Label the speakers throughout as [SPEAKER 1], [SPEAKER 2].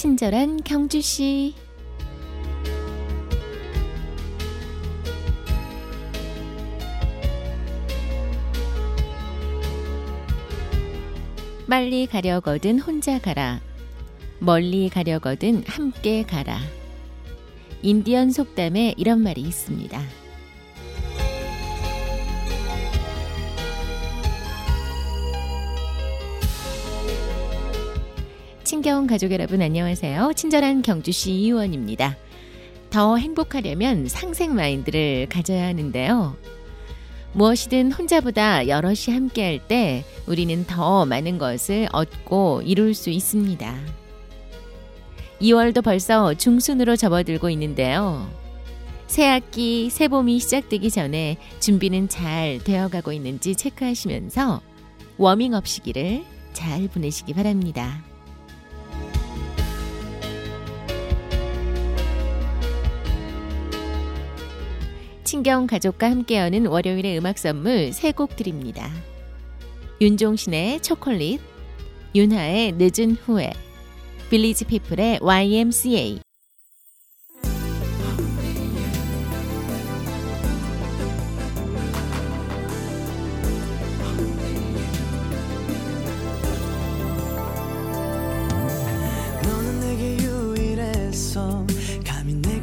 [SPEAKER 1] 친절한 경주 씨. 빨리 가려거든 혼자 가라. 멀리 가려거든 함께 가라. 인디언 속담에 이런 말이 있습니다. 친겨운 가족 여러분 안녕하세요. 친절한 경주시 이의원입니다. 더 행복하려면 상생 마인드를 가져야 하는데요. 무엇이든 혼자보다 여럿이 함께할 때 우리는 더 많은 것을 얻고 이룰 수 있습니다. 2월도 벌써 중순으로 접어들고 있는데요. 새 학기, 새 봄이 시작되기 전에 준비는 잘 되어가고 있는지 체크하시면서 워밍업 시기를 잘 보내시기 바랍니다. 친경 가족과 함께 여는 월요일의 음악 선물 세 곡 드립니다. 윤종신의 초콜릿, 윤하의 늦은 후에, 빌리지 피플의 YMCA.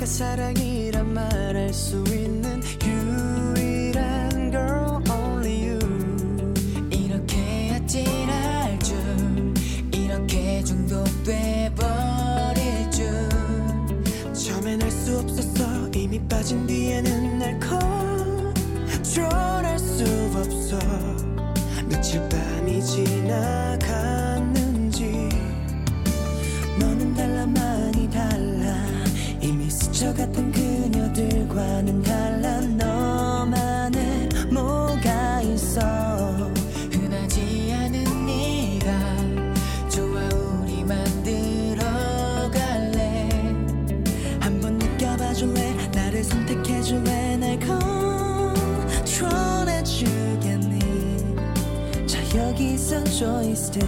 [SPEAKER 2] 사랑이란 말할 수 수 없었어 이미 빠진 뒤에는 날 컨트롤할 수 없어. 며칠 밤이 지나갔는지 너는 달라 많이 달라. 이미 스쳐갔던 그녀들과는 느껴봐줄래? 나를 선택해줄래? 날 컨트롤해주겠니? 자 여기서 조이스틱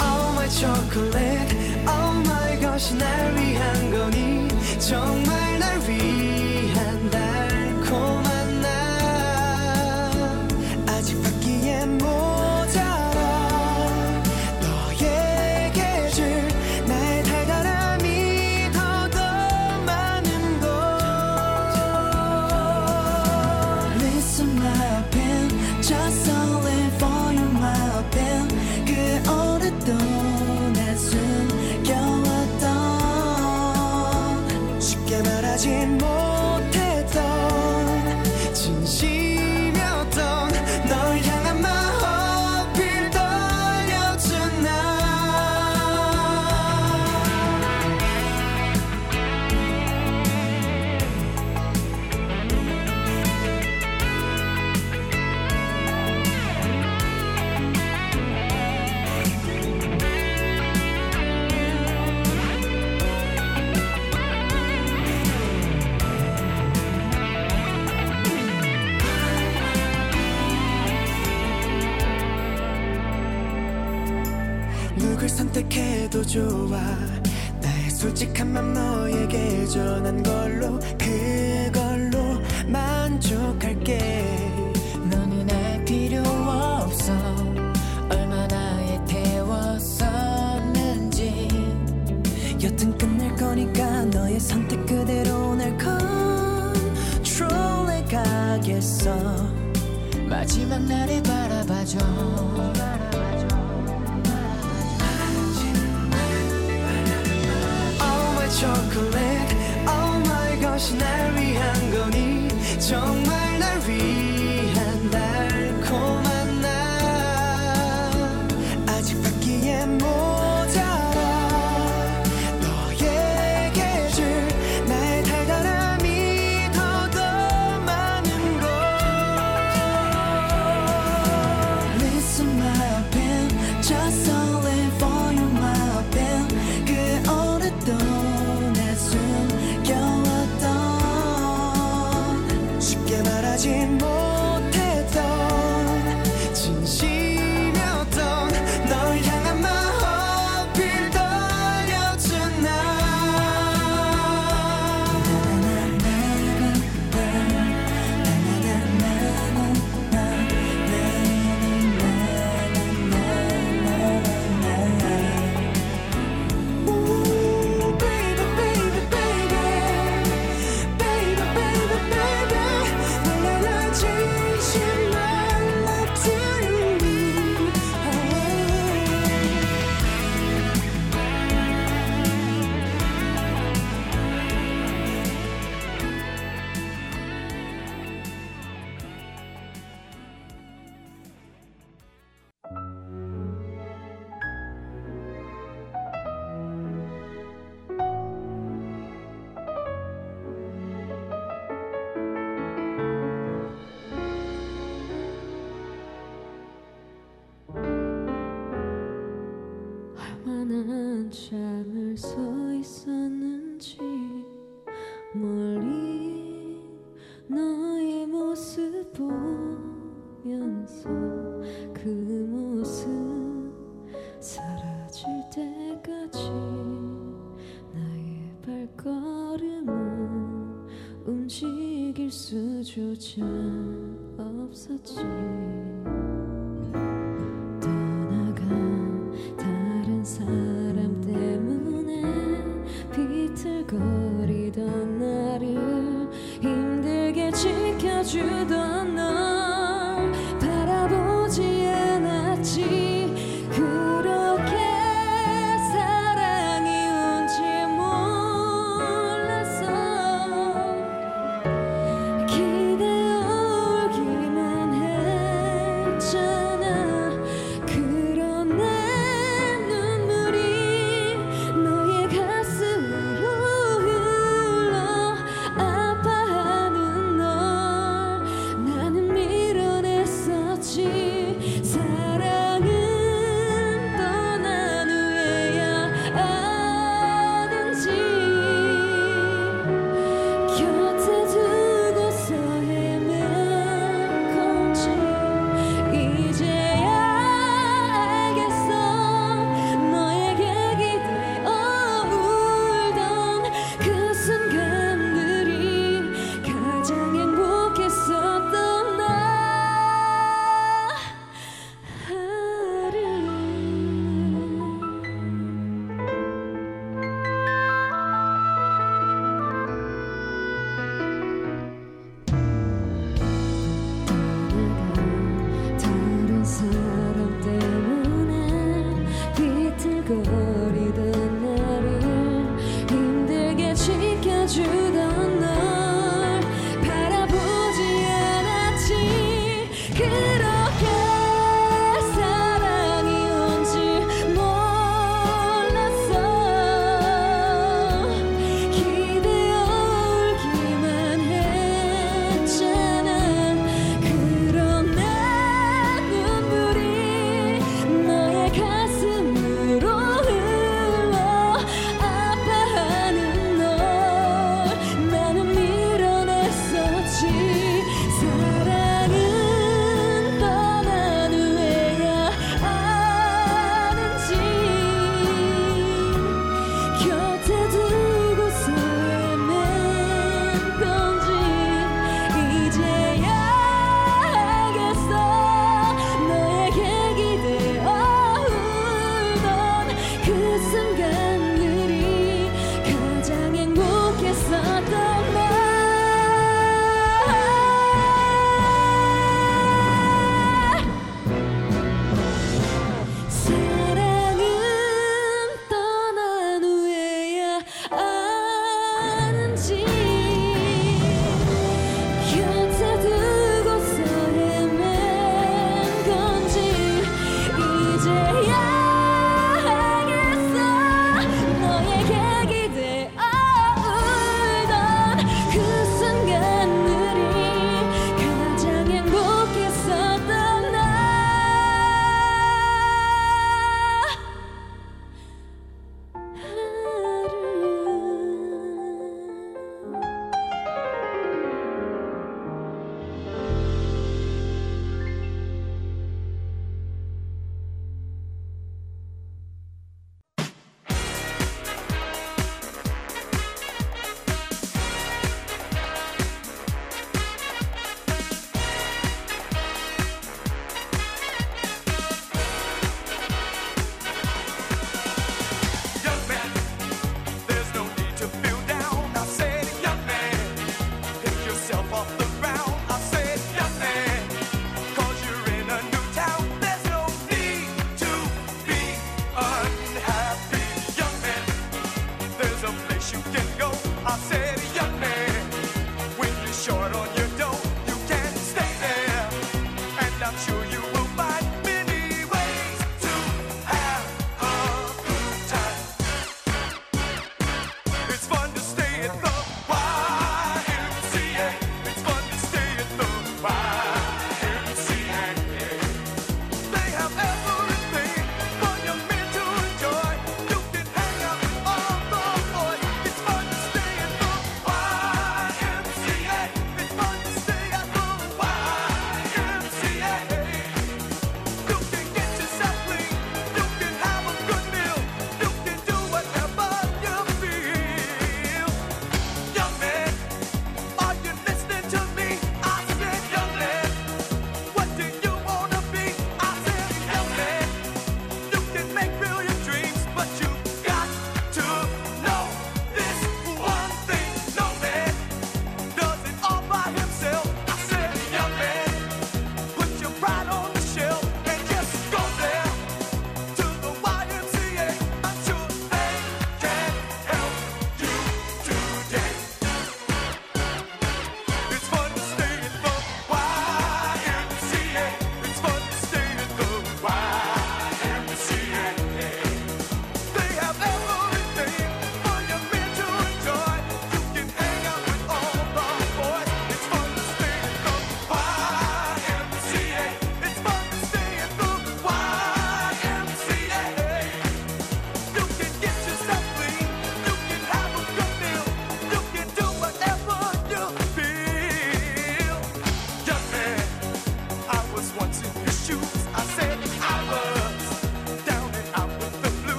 [SPEAKER 2] Oh my chocolate Oh my gosh 날 위한 거니? 정말 날 위한 솔직한 맘 너에게 전한 걸로 그걸로 만족할게.
[SPEAKER 3] 너는 알 필요 없어. 얼마나 애태웠었는지.
[SPEAKER 2] 여튼 끝낼 거니까 너의 선택 그대로 날 컨트롤해 가겠어.
[SPEAKER 3] 마지막 날에 바라봐줘
[SPEAKER 2] Oh my chocolate Oh my gosh 날 위한 거니 정말 날 위한
[SPEAKER 4] 움직일 수조차 없었지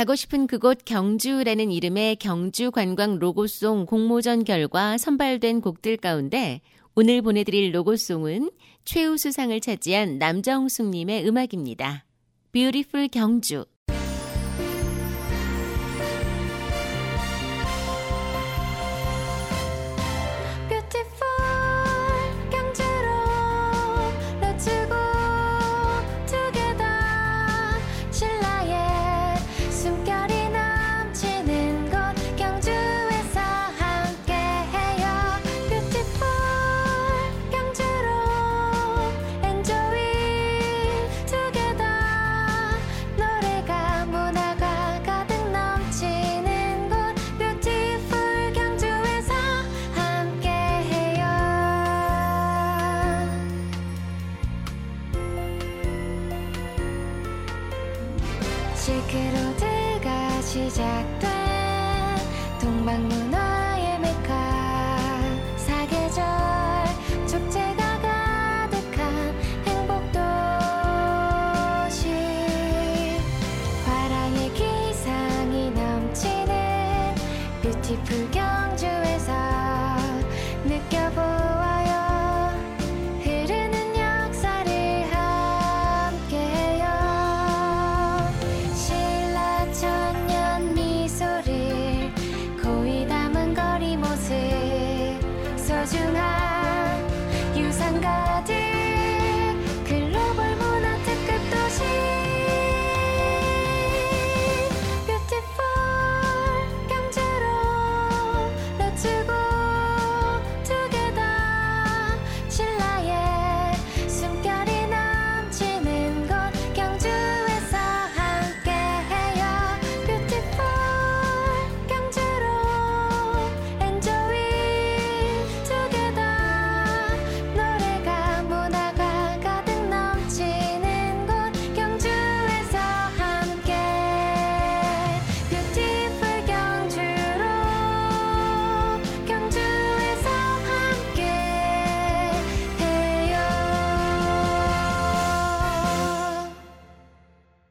[SPEAKER 1] 가고 싶은 그곳 경주라는 이름의 경주 관광 로고송 공모전 결과 선발된 곡들 가운데 오늘 보내드릴 로고송은 최우수상을 차지한 남정숙님의 음악입니다. 뷰티풀 경주.
[SPEAKER 5] 실크로드가 시작된 동방문화